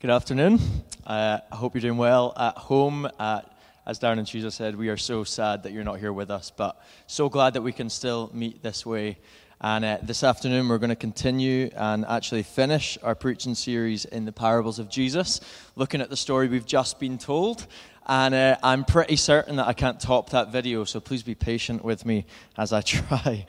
Good afternoon. Uh, I hope you're doing well at home. Uh, as Darren and Teresa said, we are so sad that you're not here with us, but so glad that we can still meet this way. And uh, this afternoon, we're going to continue and actually finish our preaching series in the parables of Jesus, looking at the story we've just been told. And uh, I'm pretty certain that I can't top that video, so please be patient with me as I try.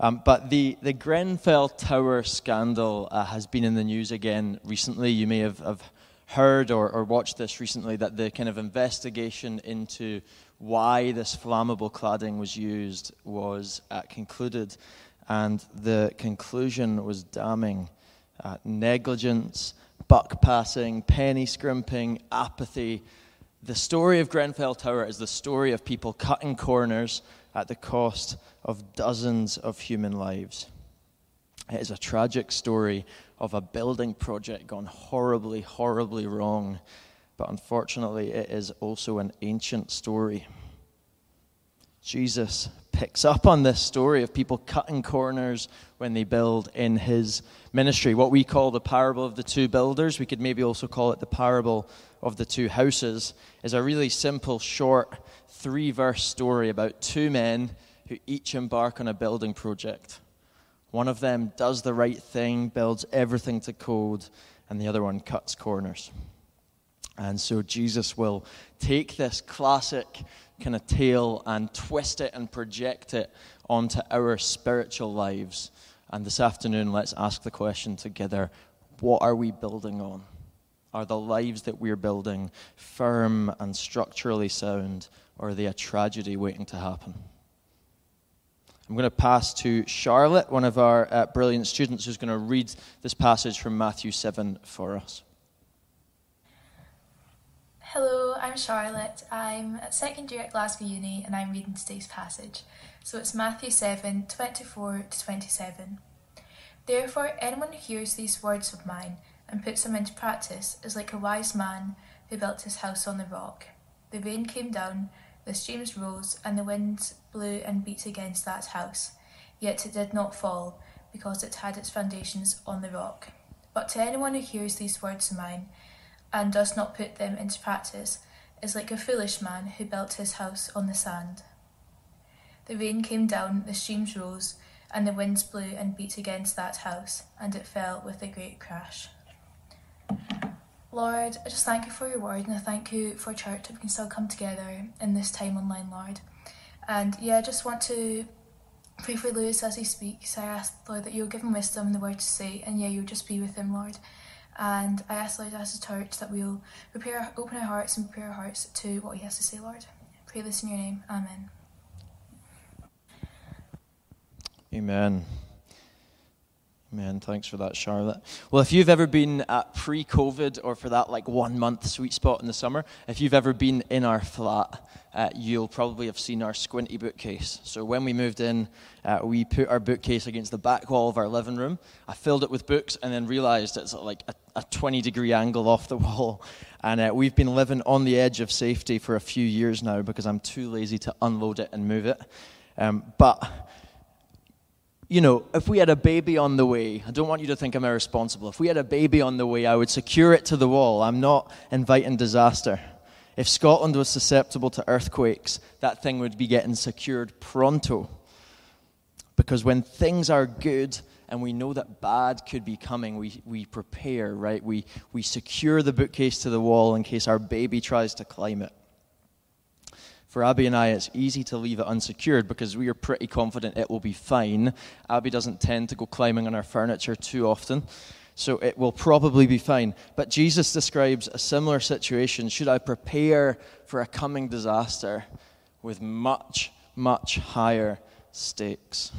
Um, but the, the Grenfell Tower scandal uh, has been in the news again recently. You may have, have heard or, or, watched this recently that the kind of investigation into why this flammable cladding was used was uh, concluded, and the conclusion was damning. Uh, negligence, buck passing, penny scrimping, apathy. The story of Grenfell Tower is the story of people cutting corners at the cost of dozens of human lives. It is a tragic story of a building project gone horribly, horribly wrong, but unfortunately, it is also an ancient story. Jesus picks up on this story of people cutting corners when they build in his ministry. What we call the parable of the two builders, we could maybe also call it the parable of the two houses, is a really simple, short, three verse story about two men who each embark on a building project. One of them does the right thing, builds everything to code, and the other one cuts corners. And so Jesus will take this classic kind of tale and twist it and project it onto our spiritual lives. And this afternoon, let's ask the question together what are we building on? Are the lives that we're building firm and structurally sound, or are they a tragedy waiting to happen? I'm going to pass to Charlotte, one of our uh, brilliant students, who's going to read this passage from Matthew 7 for us. Hello, I'm Charlotte. I'm at second year at Glasgow Uni and I'm reading today's passage. So it's Matthew 7 24 to 27. Therefore, anyone who hears these words of mine and puts them into practice is like a wise man who built his house on the rock. The rain came down the streams rose, and the winds blew and beat against that house, yet it did not fall, because it had its foundations on the rock. But to anyone who hears these words of mine, and does not put them into practice, is like a foolish man who built his house on the sand. The rain came down, the streams rose, and the winds blew and beat against that house, and it fell with a great crash. Lord, I just thank you for your word and I thank you for church that we can still come together in this time online, Lord. And yeah, I just want to pray for Lewis as he speaks. I ask, Lord, that you'll give him wisdom and the word to say, and yeah, you'll just be with him, Lord. And I ask, Lord, as a church, that we'll prepare, open our hearts and prepare our hearts to what he has to say, Lord. I pray this in your name. Amen. Amen. Man, thanks for that, Charlotte. Well, if you've ever been at pre COVID or for that like one month sweet spot in the summer, if you've ever been in our flat, uh, you'll probably have seen our squinty bookcase. So when we moved in, uh, we put our bookcase against the back wall of our living room. I filled it with books and then realized it's like a, a 20 degree angle off the wall. And uh, we've been living on the edge of safety for a few years now because I'm too lazy to unload it and move it. Um, but you know, if we had a baby on the way, I don't want you to think I'm irresponsible. If we had a baby on the way, I would secure it to the wall. I'm not inviting disaster. If Scotland was susceptible to earthquakes, that thing would be getting secured pronto. Because when things are good and we know that bad could be coming, we, we prepare, right? We, we secure the bookcase to the wall in case our baby tries to climb it. For Abby and I, it's easy to leave it unsecured because we are pretty confident it will be fine. Abby doesn't tend to go climbing on our furniture too often, so it will probably be fine. But Jesus describes a similar situation. Should I prepare for a coming disaster with much, much higher stakes?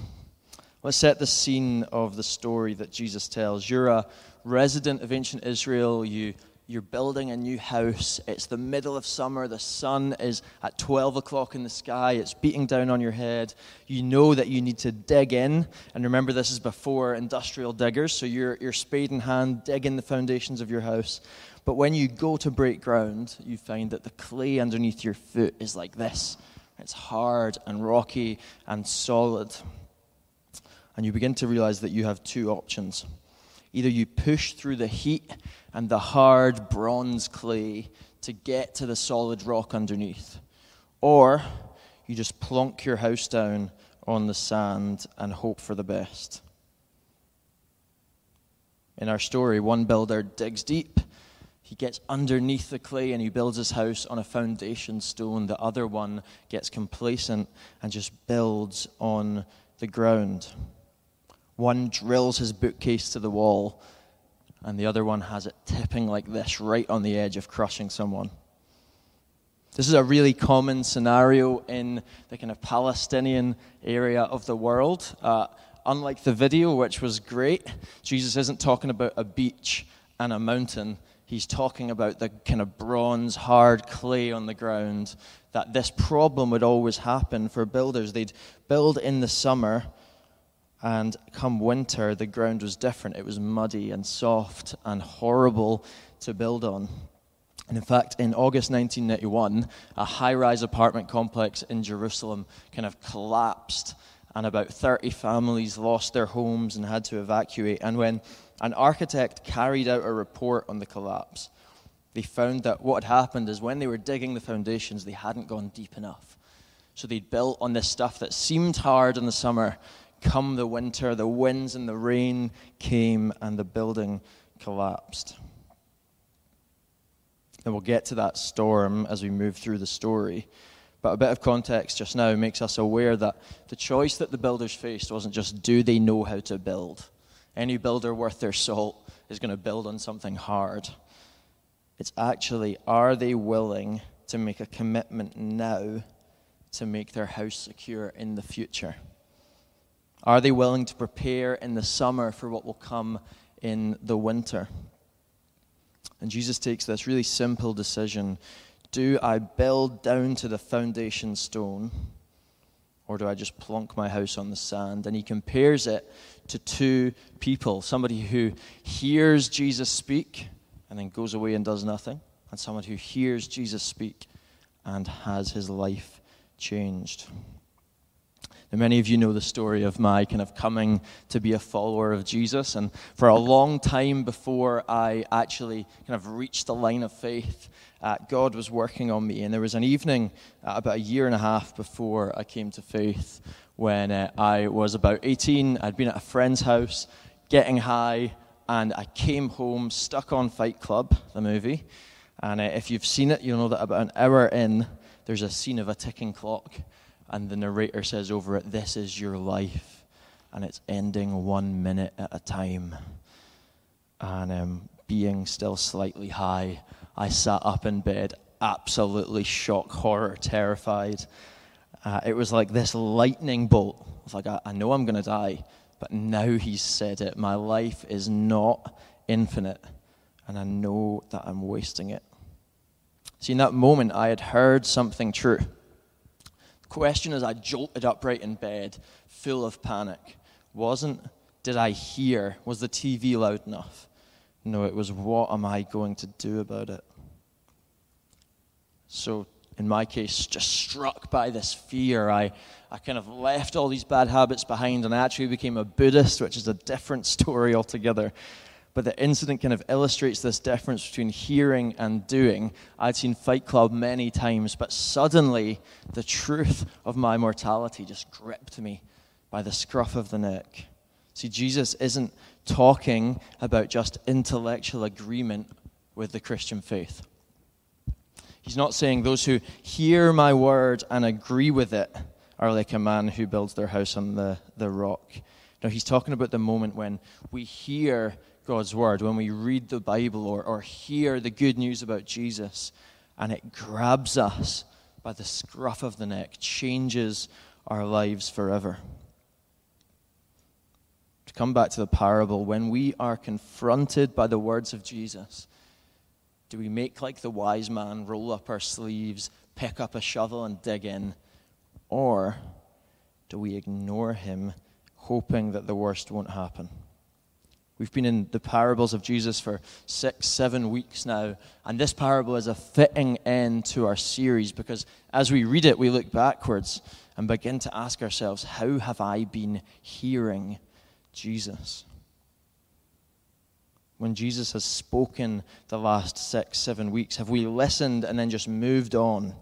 Let's set the scene of the story that Jesus tells. You're a resident of ancient Israel. You you're building a new house. It's the middle of summer. The sun is at 12 o'clock in the sky. It's beating down on your head. You know that you need to dig in. And remember, this is before industrial diggers. So you're, you're spade in hand, digging the foundations of your house. But when you go to break ground, you find that the clay underneath your foot is like this it's hard and rocky and solid. And you begin to realize that you have two options Either you push through the heat and the hard bronze clay to get to the solid rock underneath, or you just plonk your house down on the sand and hope for the best. In our story, one builder digs deep. He gets underneath the clay and he builds his house on a foundation stone. The other one gets complacent and just builds on the ground. One drills his bookcase to the wall, and the other one has it tipping like this, right on the edge of crushing someone. This is a really common scenario in the kind of Palestinian area of the world. Uh, unlike the video, which was great, Jesus isn't talking about a beach and a mountain. He's talking about the kind of bronze, hard clay on the ground. That this problem would always happen for builders. They'd build in the summer, and come winter, the ground was different. It was muddy and soft and horrible to build on. And in fact, in August 1991, a high rise apartment complex in Jerusalem kind of collapsed, and about 30 families lost their homes and had to evacuate. And when an architect carried out a report on the collapse, they found that what had happened is when they were digging the foundations, they hadn't gone deep enough. So they'd built on this stuff that seemed hard in the summer. Come the winter, the winds and the rain came, and the building collapsed. And we'll get to that storm as we move through the story. But a bit of context just now makes us aware that the choice that the builders faced wasn't just do they know how to build? Any builder worth their salt is going to build on something hard. It's actually are they willing to make a commitment now to make their house secure in the future? Are they willing to prepare in the summer for what will come in the winter? And Jesus takes this really simple decision Do I build down to the foundation stone, or do I just plonk my house on the sand? And he compares it to two people somebody who hears Jesus speak and then goes away and does nothing, and someone who hears Jesus speak and has his life changed. And many of you know the story of my kind of coming to be a follower of Jesus. And for a long time before I actually kind of reached the line of faith, uh, God was working on me. And there was an evening uh, about a year and a half before I came to faith when uh, I was about 18. I'd been at a friend's house getting high, and I came home stuck on Fight Club, the movie. And uh, if you've seen it, you'll know that about an hour in, there's a scene of a ticking clock and the narrator says over it, This is your life, and it's ending one minute at a time. And um, being still slightly high, I sat up in bed, absolutely shock, horror, terrified. Uh, it was like this lightning bolt. I was like, I, I know I'm going to die, but now he's said it. My life is not infinite, and I know that I'm wasting it. See, in that moment, I had heard something true question as I jolted upright in bed, full of panic, wasn't, did I hear? Was the TV loud enough? No, it was, what am I going to do about it? So, in my case, just struck by this fear, I, I kind of left all these bad habits behind and I actually became a Buddhist, which is a different story altogether. But the incident kind of illustrates this difference between hearing and doing. I'd seen Fight Club many times, but suddenly the truth of my mortality just gripped me by the scruff of the neck. See, Jesus isn't talking about just intellectual agreement with the Christian faith. He's not saying those who hear my word and agree with it are like a man who builds their house on the, the rock. No, he's talking about the moment when we hear God's word, when we read the Bible or, or hear the good news about Jesus, and it grabs us by the scruff of the neck, changes our lives forever. To come back to the parable, when we are confronted by the words of Jesus, do we make like the wise man, roll up our sleeves, pick up a shovel, and dig in? Or do we ignore him, hoping that the worst won't happen? We've been in the parables of Jesus for six, seven weeks now, and this parable is a fitting end to our series because as we read it, we look backwards and begin to ask ourselves, How have I been hearing Jesus? when Jesus has spoken the last six, seven weeks? Have we listened and then just moved on?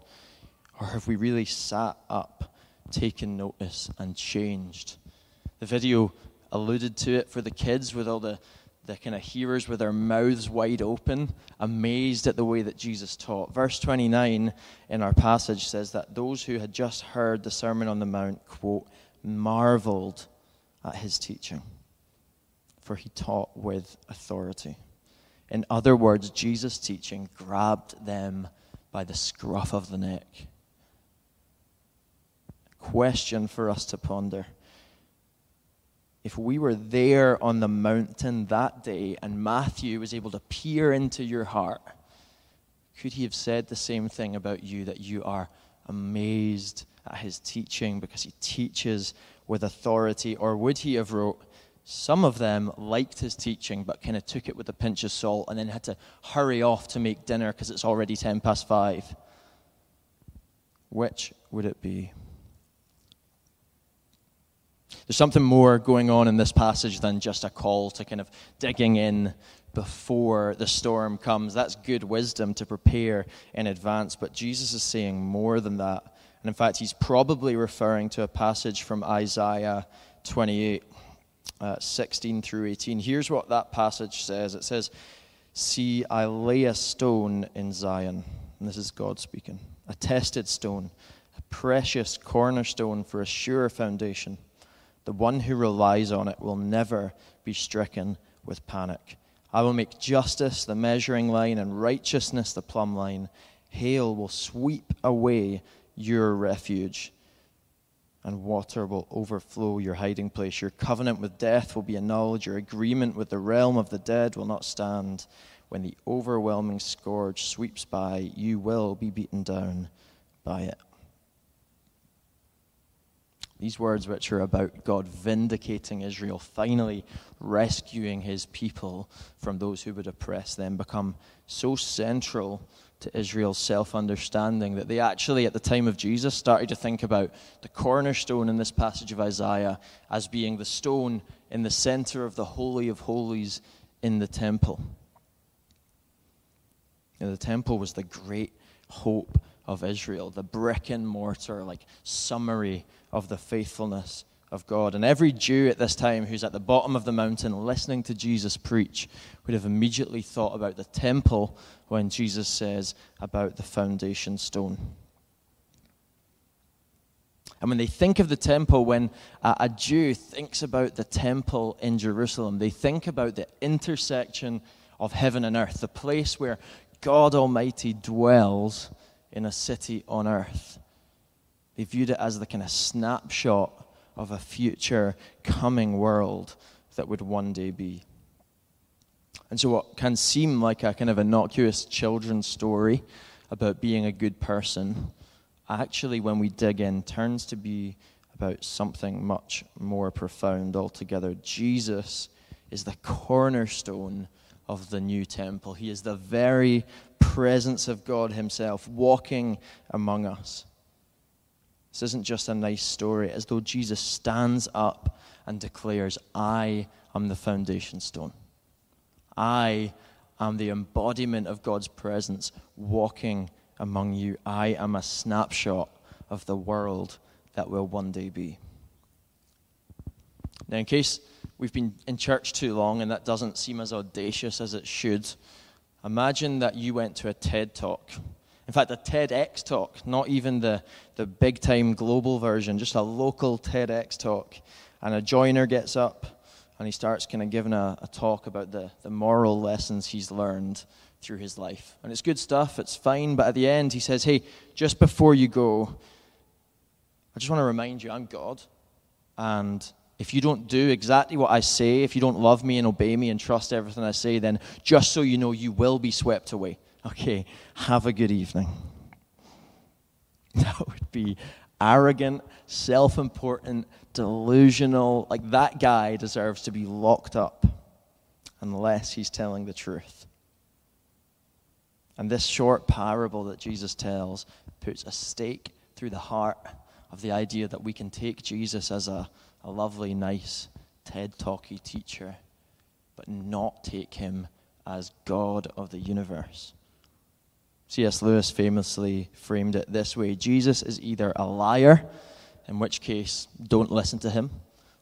Or have we really sat up, taken notice, and changed? The video alluded to it for the kids with all the, the kind of hearers with their mouths wide open, amazed at the way that Jesus taught. Verse 29 in our passage says that those who had just heard the Sermon on the Mount, quote, marveled at his teaching, for he taught with authority. In other words, Jesus' teaching grabbed them by the scruff of the neck. Question for us to ponder. If we were there on the mountain that day and Matthew was able to peer into your heart, could he have said the same thing about you that you are amazed at his teaching because he teaches with authority? Or would he have wrote, some of them liked his teaching but kind of took it with a pinch of salt and then had to hurry off to make dinner because it's already 10 past 5? Which would it be? There's something more going on in this passage than just a call to kind of digging in before the storm comes. That's good wisdom to prepare in advance, but Jesus is saying more than that. And in fact, he's probably referring to a passage from Isaiah 28, uh, 16 through 18. Here's what that passage says it says, See, I lay a stone in Zion. And this is God speaking a tested stone, a precious cornerstone for a sure foundation. The one who relies on it will never be stricken with panic. I will make justice the measuring line and righteousness the plumb line. Hail will sweep away your refuge, and water will overflow your hiding place. Your covenant with death will be annulled. Your agreement with the realm of the dead will not stand. When the overwhelming scourge sweeps by, you will be beaten down by it. These words, which are about God vindicating Israel, finally rescuing his people from those who would oppress them, become so central to Israel's self understanding that they actually, at the time of Jesus, started to think about the cornerstone in this passage of Isaiah as being the stone in the center of the Holy of Holies in the temple. the temple was the great hope of Israel, the brick and mortar, like summary of the faithfulness of God. And every Jew at this time who's at the bottom of the mountain listening to Jesus preach would have immediately thought about the temple when Jesus says about the foundation stone. And when they think of the temple, when a, Jew thinks about the temple in Jerusalem, they think about the intersection of heaven and earth, the place where God Almighty dwells in a city on earth. They viewed it as the kind of snapshot of a future coming world that would one day be. And so, what can seem like a kind of innocuous children's story about being a good person, actually, when we dig in, turns to be about something much more profound altogether. Jesus is the cornerstone of the new temple, He is the very presence of God Himself walking among us. This isn't just a nice story, as though Jesus stands up and declares, I am the foundation stone. I am the embodiment of God's presence walking among you. I am a snapshot of the world that will one day be. Now, in case we've been in church too long and that doesn't seem as audacious as it should, imagine that you went to a TED talk in fact, a TEDx talk, not even the, the big time global version, just a local TEDx talk. And a joiner gets up and he starts kind of giving a, a talk about the, the moral lessons he's learned through his life. And it's good stuff, it's fine, but at the end he says, Hey, just before you go, I just want to remind you I'm God. And if you don't do exactly what I say, if you don't love me and obey me and trust everything I say, then just so you know, you will be swept away. Okay, have a good evening. That would be arrogant, self important, delusional. Like that guy deserves to be locked up unless he's telling the truth. And this short parable that Jesus tells puts a stake through the heart of the idea that we can take Jesus as a, a lovely, nice, TED talky teacher but not take him as God of the universe. C.S. Lewis famously framed it this way Jesus is either a liar, in which case, don't listen to him,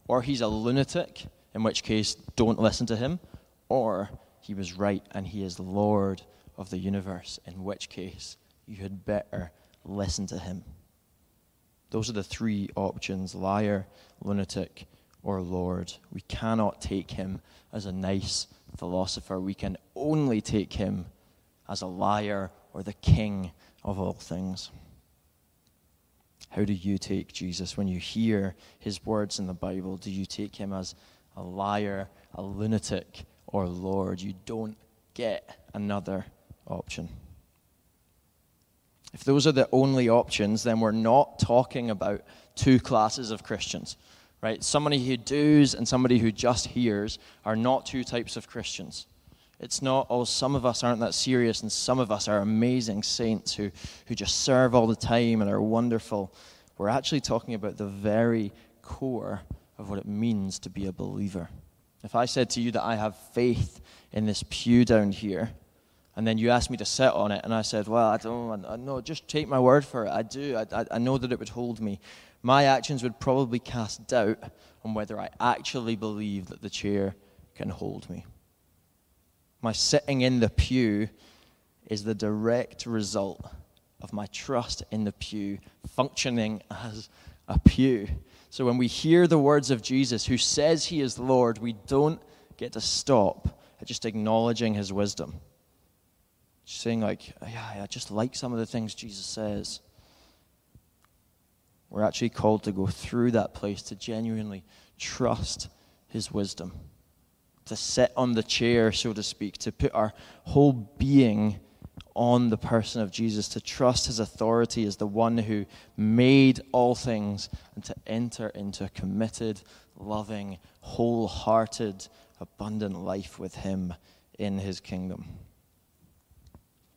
or he's a lunatic, in which case, don't listen to him, or he was right and he is Lord of the universe, in which case, you had better listen to him. Those are the three options liar, lunatic, or Lord. We cannot take him as a nice philosopher. We can only take him as a liar or the king of all things. How do you take Jesus when you hear his words in the Bible? Do you take him as a liar, a lunatic, or Lord? You don't get another option. If those are the only options, then we're not talking about two classes of Christians, right? Somebody who does and somebody who just hears are not two types of Christians. It's not, oh, some of us aren't that serious and some of us are amazing saints who, who just serve all the time and are wonderful. We're actually talking about the very core of what it means to be a believer. If I said to you that I have faith in this pew down here, and then you asked me to sit on it, and I said, Well, I don't, I, uh, no, just take my word for it. I do. I, I know that it would hold me. My actions would probably cast doubt on whether I actually believe that the chair can hold me. My sitting in the pew is the direct result of my trust in the pew functioning as a pew. So when we hear the words of Jesus, who says he is Lord, we don't get to stop at just acknowledging his wisdom saying, like, yeah, I just like some of the things Jesus says. We're actually called to go through that place to genuinely trust his wisdom, to sit on the chair, so to speak, to put our whole being on the person of Jesus, to trust his authority as the one who made all things, and to enter into a committed, loving, wholehearted, abundant life with him in his kingdom.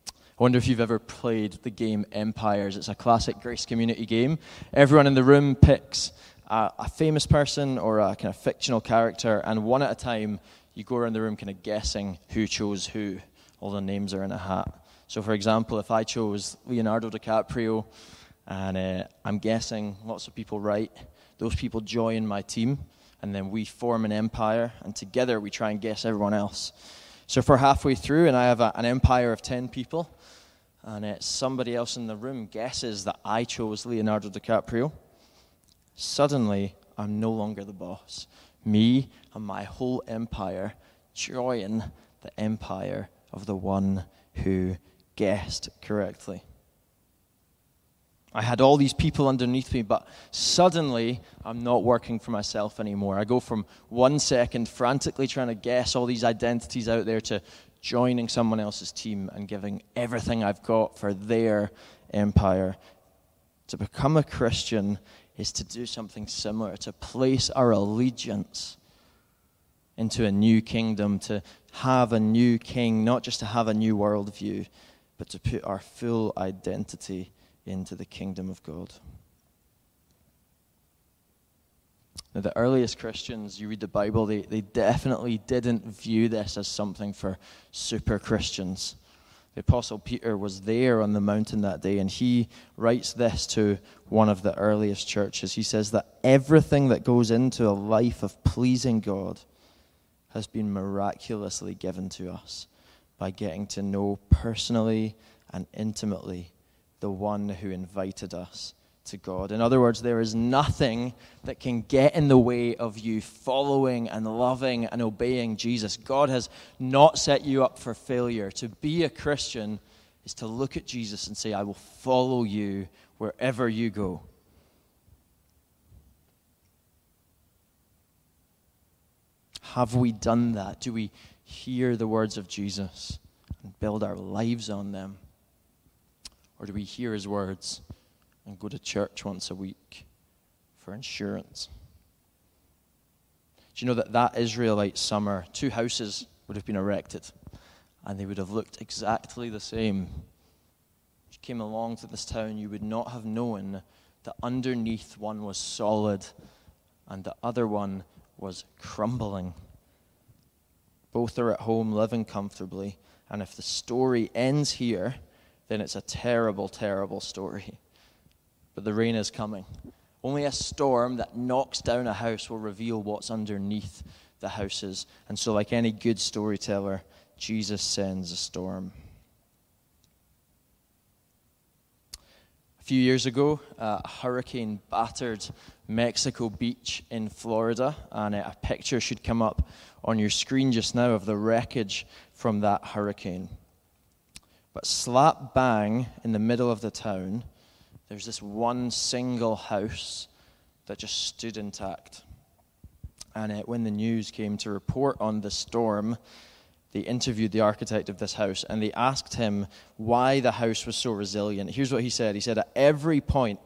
I wonder if you've ever played the game Empires. It's a classic Grace Community game. Everyone in the room picks a, a, famous person or a kind of fictional character, and one at a time, you go around the room kind of guessing who chose who. All the names are in a hat. So, for example, if I chose Leonardo DiCaprio, and uh, I'm guessing lots of people write, those people join my team, and then we form an empire, and together we try and guess everyone else. So, if we're halfway through and I have a, an empire of 10 people, and uh, somebody else in the room guesses that I chose Leonardo DiCaprio, suddenly I'm no longer the boss. Me and my whole empire join the empire of the one who guessed correctly. I had all these people underneath me, but suddenly I'm not working for myself anymore. I go from one second frantically trying to guess all these identities out there to joining someone else's team and giving everything I've got for their empire. To become a Christian is to do something similar, to place our allegiance into a new kingdom, to have a new king, not just to have a new worldview, but to put our full identity into the kingdom of God. Now, the earliest Christians, you read the Bible, they, they definitely didn't view this as something for super Christians. The Apostle Peter was there on the mountain that day, and he writes this to one of the earliest churches. He says that everything that goes into a life of pleasing God has been miraculously given to us by getting to know personally and intimately the one who invited us to God. In other words, there is nothing that can get in the way of you following and loving and obeying Jesus. God has not set you up for failure. To be a Christian is to look at Jesus and say, I will follow you wherever you go. Have we done that? Do we hear the words of Jesus and build our lives on them? Or do we hear his words and go to church once a week for insurance? Do you know that that Israelite summer, two houses would have been erected and they would have looked exactly the same? If you came along to this town, you would not have known that underneath one was solid and the other one was crumbling. Both are at home living comfortably. And if the story ends here, then it's a terrible, terrible story. But the rain is coming. Only a storm that knocks down a house will reveal what's underneath the houses. And so, like any good storyteller, Jesus sends a storm. A few years ago, uh, a hurricane battered Mexico Beach in Florida, and a picture should come up on your screen just now of the wreckage from that hurricane. But slap bang in the middle of the town, there's this one single house that just stood intact. And when the news came to report on the storm, they interviewed the architect of this house and they asked him why the house was so resilient. Here's what he said He said, At every point,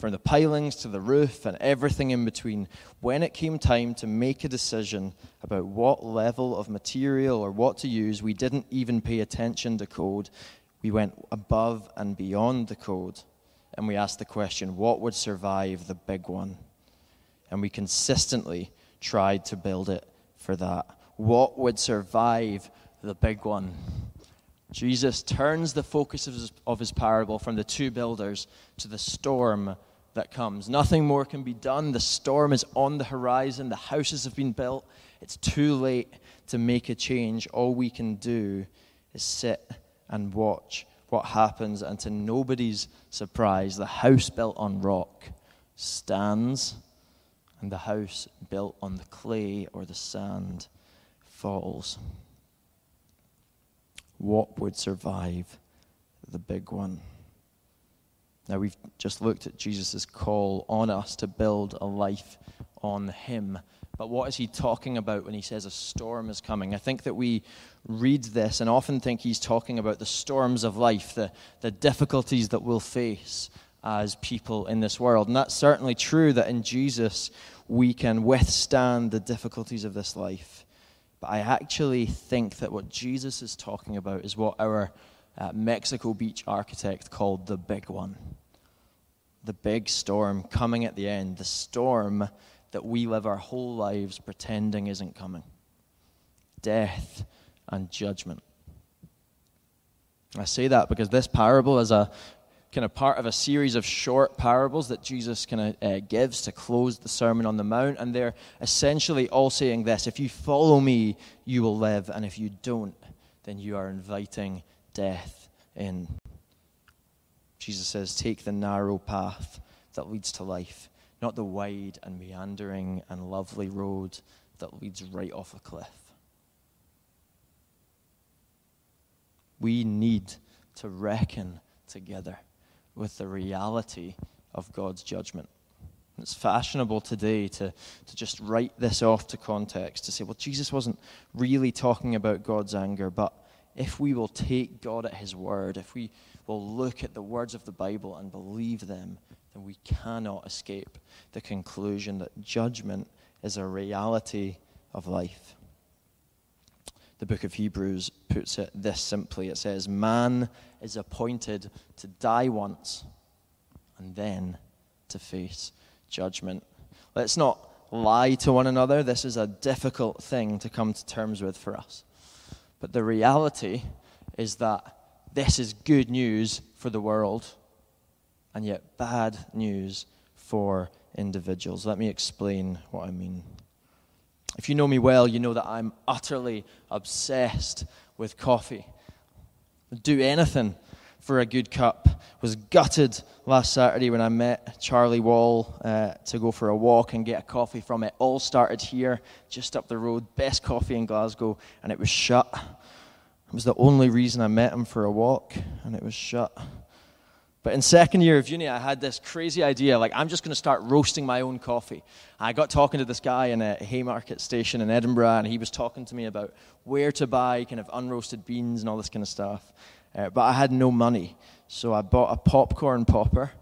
from the pilings to the roof and everything in between, when it came time to make a decision about what level of material or what to use, we didn't even pay attention to code. We went above and beyond the code and we asked the question what would survive the big one? And we consistently tried to build it for that. What would survive the big one? Jesus turns the focus of his, of his parable from the two builders to the storm that comes. Nothing more can be done. The storm is on the horizon. The houses have been built. It's too late to make a change. All we can do is sit and watch what happens. And to nobody's surprise, the house built on rock stands, and the house built on the clay or the sand falls. What would survive the big one? Now, we've just looked at Jesus' call on us to build a life on Him. But what is He talking about when He says a storm is coming? I think that we read this and often think He's talking about the storms of life, the, the difficulties that we'll face as people in this world. And that's certainly true that in Jesus we can withstand the difficulties of this life. But I actually think that what Jesus is talking about is what our uh, Mexico Beach architect called the big one. The big storm coming at the end, the storm that we live our whole lives pretending isn't coming death and judgment. I say that because this parable is a kind of part of a series of short parables that Jesus kind of uh, gives to close the Sermon on the Mount. And they're essentially all saying this if you follow me, you will live. And if you don't, then you are inviting death in. Jesus says, Take the narrow path that leads to life, not the wide and meandering and lovely road that leads right off a cliff. We need to reckon together with the reality of God's judgment. It's fashionable today to, to just write this off to context, to say, well, Jesus wasn't really talking about God's anger, but if we will take God at His word, if we will look at the words of the Bible and believe them, then we cannot escape the conclusion that judgment is a reality of life. The book of Hebrews puts it this simply it says, Man is appointed to die once and then to face judgment. Let's not lie to one another. This is a difficult thing to come to terms with for us. But the reality is that this is good news for the world and yet bad news for individuals. Let me explain what I mean. If you know me well, you know that I'm utterly obsessed with coffee. I'd do anything for a good cup. Was gutted last Saturday when I met Charlie Wall uh, to go for a walk and get a coffee from it. All started here, just up the road, best coffee in Glasgow, and it was shut. It was the only reason I met him for a walk, and it was shut. But in second year of uni, I had this crazy idea like, I'm just going to start roasting my own coffee. I got talking to this guy in a Haymarket station in Edinburgh, and he was talking to me about where to buy kind of unroasted beans and all this kind of stuff. Uh, but I had no money. So I bought a popcorn popper,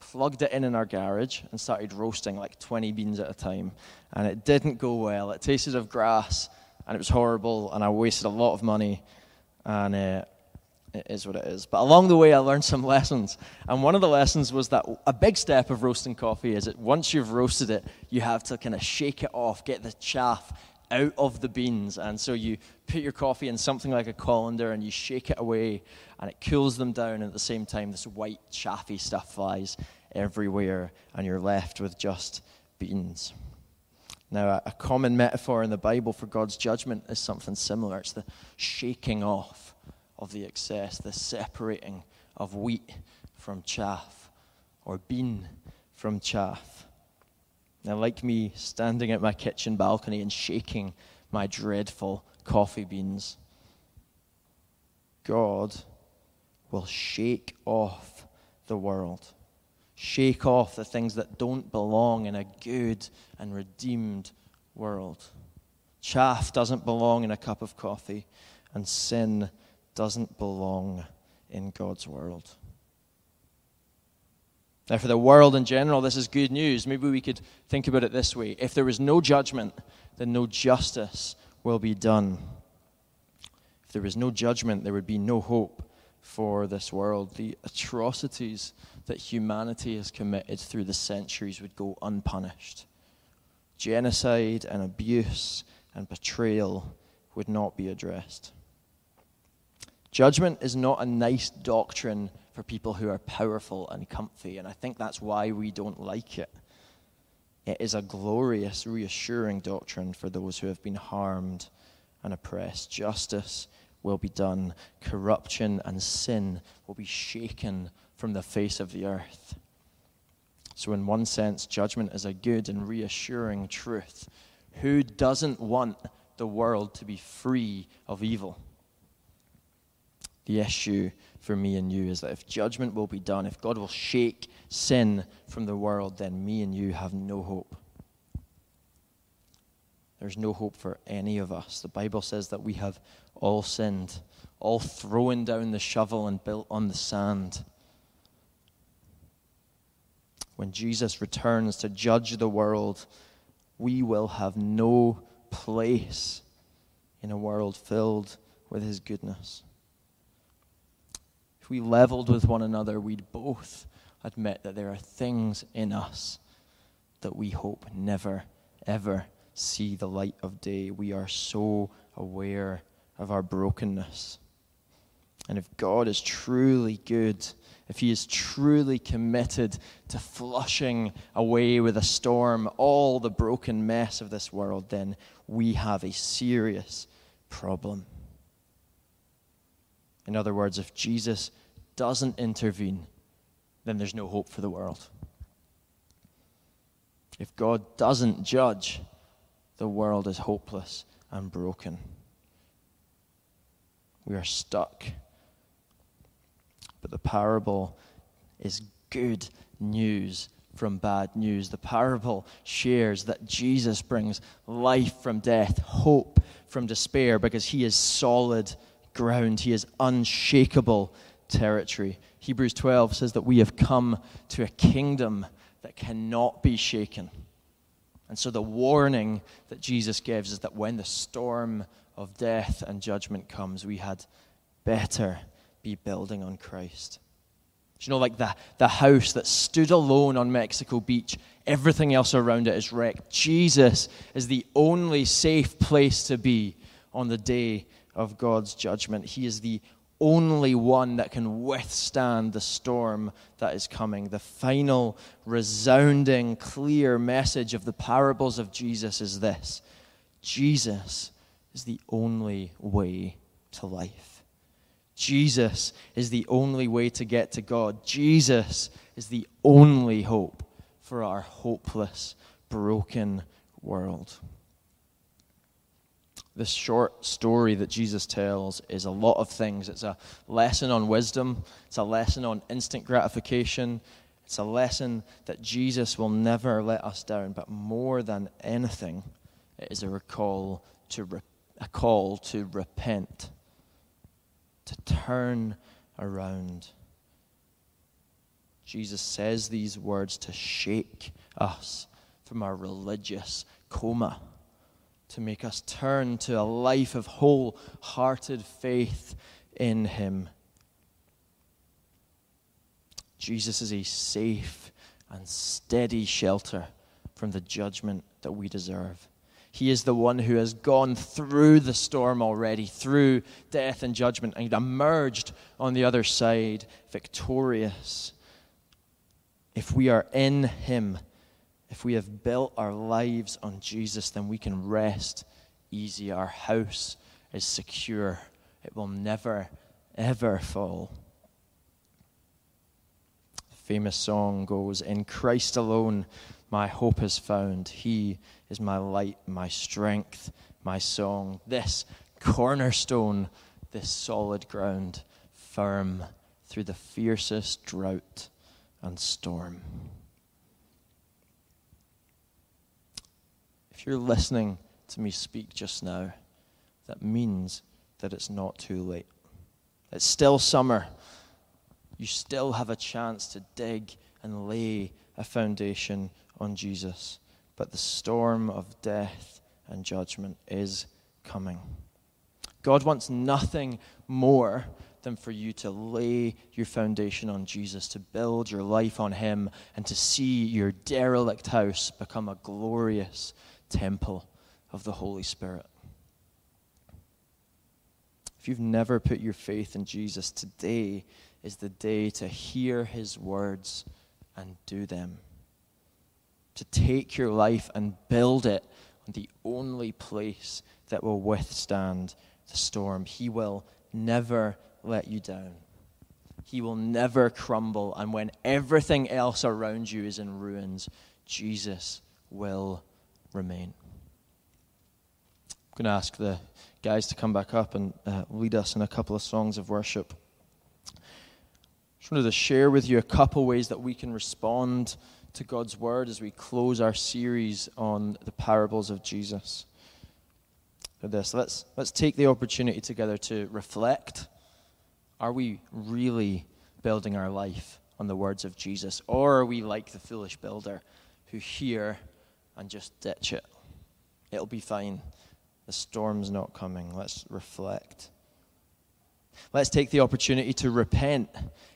plugged it in in our garage, and started roasting like 20 beans at a time. And it didn't go well. It tasted of grass, and it was horrible, and I wasted a lot of money. And uh, it is what it is. But along the way, I learned some lessons. And one of the lessons was that a big step of roasting coffee is that once you've roasted it, you have to kind of shake it off, get the chaff out of the beans. And so you put your coffee in something like a colander and you shake it away and it cools them down. And at the same time, this white, chaffy stuff flies everywhere and you're left with just beans. Now, a common metaphor in the Bible for God's judgment is something similar. It's the shaking off of the excess, the separating of wheat from chaff or bean from chaff. Now, like me standing at my kitchen balcony and shaking my dreadful coffee beans, God will shake off the world. Shake off the things that don't belong in a good and redeemed world. Chaff doesn't belong in a cup of coffee, and sin doesn't belong in God's world. Now, for the world in general, this is good news. Maybe we could think about it this way if there was no judgment, then no justice will be done. If there was no judgment, there would be no hope for this world. The atrocities that humanity has committed through the centuries would go unpunished. Genocide and abuse and betrayal would not be addressed. Judgment is not a nice doctrine for people who are powerful and comfy, and I think that's why we don't like it. It is a glorious, reassuring doctrine for those who have been harmed and oppressed. Justice will be done, corruption and sin will be shaken from the face of the earth. So, in one sense, judgment is a good and reassuring truth. Who doesn't want the world to be free of evil? The issue for me and you is that if judgment will be done, if God will shake sin from the world, then me and you have no hope. There's no hope for any of us. The Bible says that we have all sinned, all thrown down the shovel and built on the sand. When Jesus returns to judge the world, we will have no place in a world filled with his goodness we leveled with one another, we'd both admit that there are things in us that we hope never, ever see the light of day. We are so aware of our brokenness. And if God is truly good, if He is truly committed to flushing away with a storm all the broken mess of this world, then we have a serious problem. In other words, if Jesus doesn't intervene, then there's no hope for the world. If God doesn't judge, the world is hopeless and broken. We are stuck. But the parable is good news from bad news. The parable shares that Jesus brings life from death, hope from despair, because he is solid ground. He is unshakable territory. Hebrews 12 says that we have come to a kingdom that cannot be shaken. And so the warning that Jesus gives is that when the storm of death and judgment comes, we had better be building on Christ. Do you know, like the, the house that stood alone on Mexico Beach, everything else around it is wrecked. Jesus is the only safe place to be on the day of God's judgment. He is the only one that can withstand the storm that is coming. The final, resounding, clear message of the parables of Jesus is this Jesus is the only way to life. Jesus is the only way to get to God. Jesus is the only hope for our hopeless, broken world this short story that Jesus tells is a lot of things. It's a lesson on wisdom, it's a lesson on instant gratification, it's a lesson that Jesus will never let us down. But more than anything, it is a recall to re- a call to repent, to turn around. Jesus says these words to shake us from our religious coma to make us turn to a life of wholehearted faith in Him. Jesus is a safe and steady shelter from the judgment that we deserve. He is the one who has gone through the storm already, through death and judgment, and emerged on the other side victorious. If we are in Him, if we have built our lives on Jesus, then we can rest easy. Our house is secure, it will never, ever fall. The famous song goes In Christ alone, my hope is found. He is my light, my strength, my song. This cornerstone, this solid ground, firm through the fiercest drought and storm. If you're listening to me speak just now, that means that it's not too late. It's still summer. You still have a chance to dig and lay a foundation on Jesus. But the storm of death and judgment is coming. God wants nothing more than for you to lay your foundation on Jesus, to build your life on Him, and to see your derelict house become a glorious temple of the Holy Spirit. If you've never put your faith in Jesus, today is the day to hear His words and do them to take your life and build it on the only place that will withstand the storm. He will never let you down. He will never crumble. And when everything else around you is in ruins, Jesus will remain. I'm going to ask the guys to come back up and uh, lead us in a couple of songs of worship. I just wanted to share with you a couple ways that we can respond to God's Word as we close our series on the parables of Jesus. For this, let's, let's take the opportunity together to reflect. Are we really building our life on the words of Jesus? Or are we like the foolish builder who hear and just ditch it? It'll be fine. The storm's not coming. Let's reflect. Let's take the opportunity to repent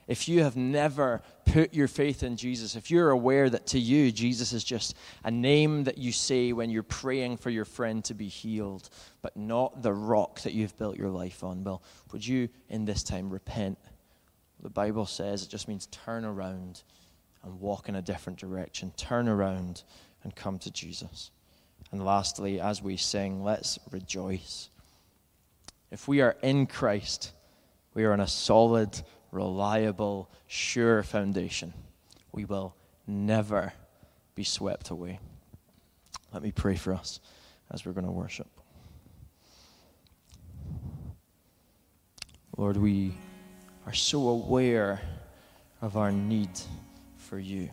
if you have never put your faith in Jesus, if you're aware that to you, Jesus is just a name that you say when you're praying for your friend to be healed, but not the rock that you've built your life on, well, would you in this time repent? The Bible says it just means turn around and walk in a different direction. Turn around and come to Jesus. And lastly, as we sing, let's rejoice. If we are in Christ, we are on a solid reliable, sure foundation. We will never be swept away. Let me pray for us as we're going to worship. Lord, we are so aware of our need for you.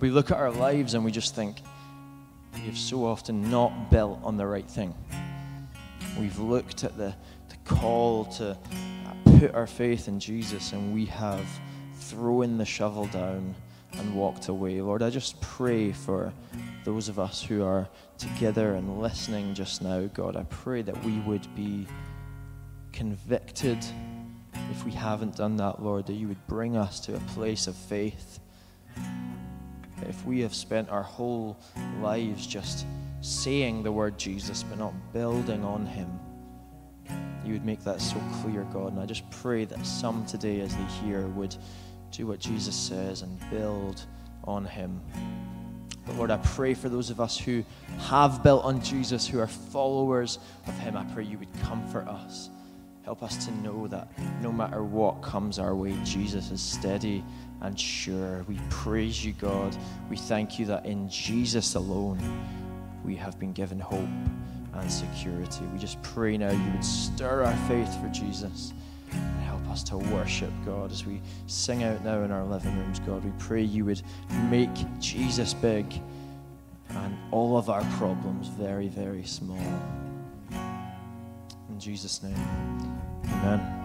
We look at our lives and we just think, we have so often not built on the right thing. We've looked at the, the call to put our faith in Jesus and we have thrown the shovel down and walked away. Lord, I just pray for those of us who are together and listening just now, God. I pray that we would be convicted if we haven't done that, Lord, that you would bring us to a place of faith. If we have spent our whole lives just saying the word Jesus but not building on him, you would make that so clear, God. And I just pray that some today, as they hear, would do what Jesus says and build on him. But Lord, I pray for those of us who have built on Jesus, who are followers of him. I pray you would comfort us. Help us to know that no matter what comes our way, Jesus is steady and sure. We praise you, God. We thank you that in Jesus alone we have been given hope and security. We just pray now you would stir our faith for Jesus and help us to worship God as we sing out now in our living rooms, God. We pray you would make Jesus big and all of our problems very, very small. In Jesus' name, amen.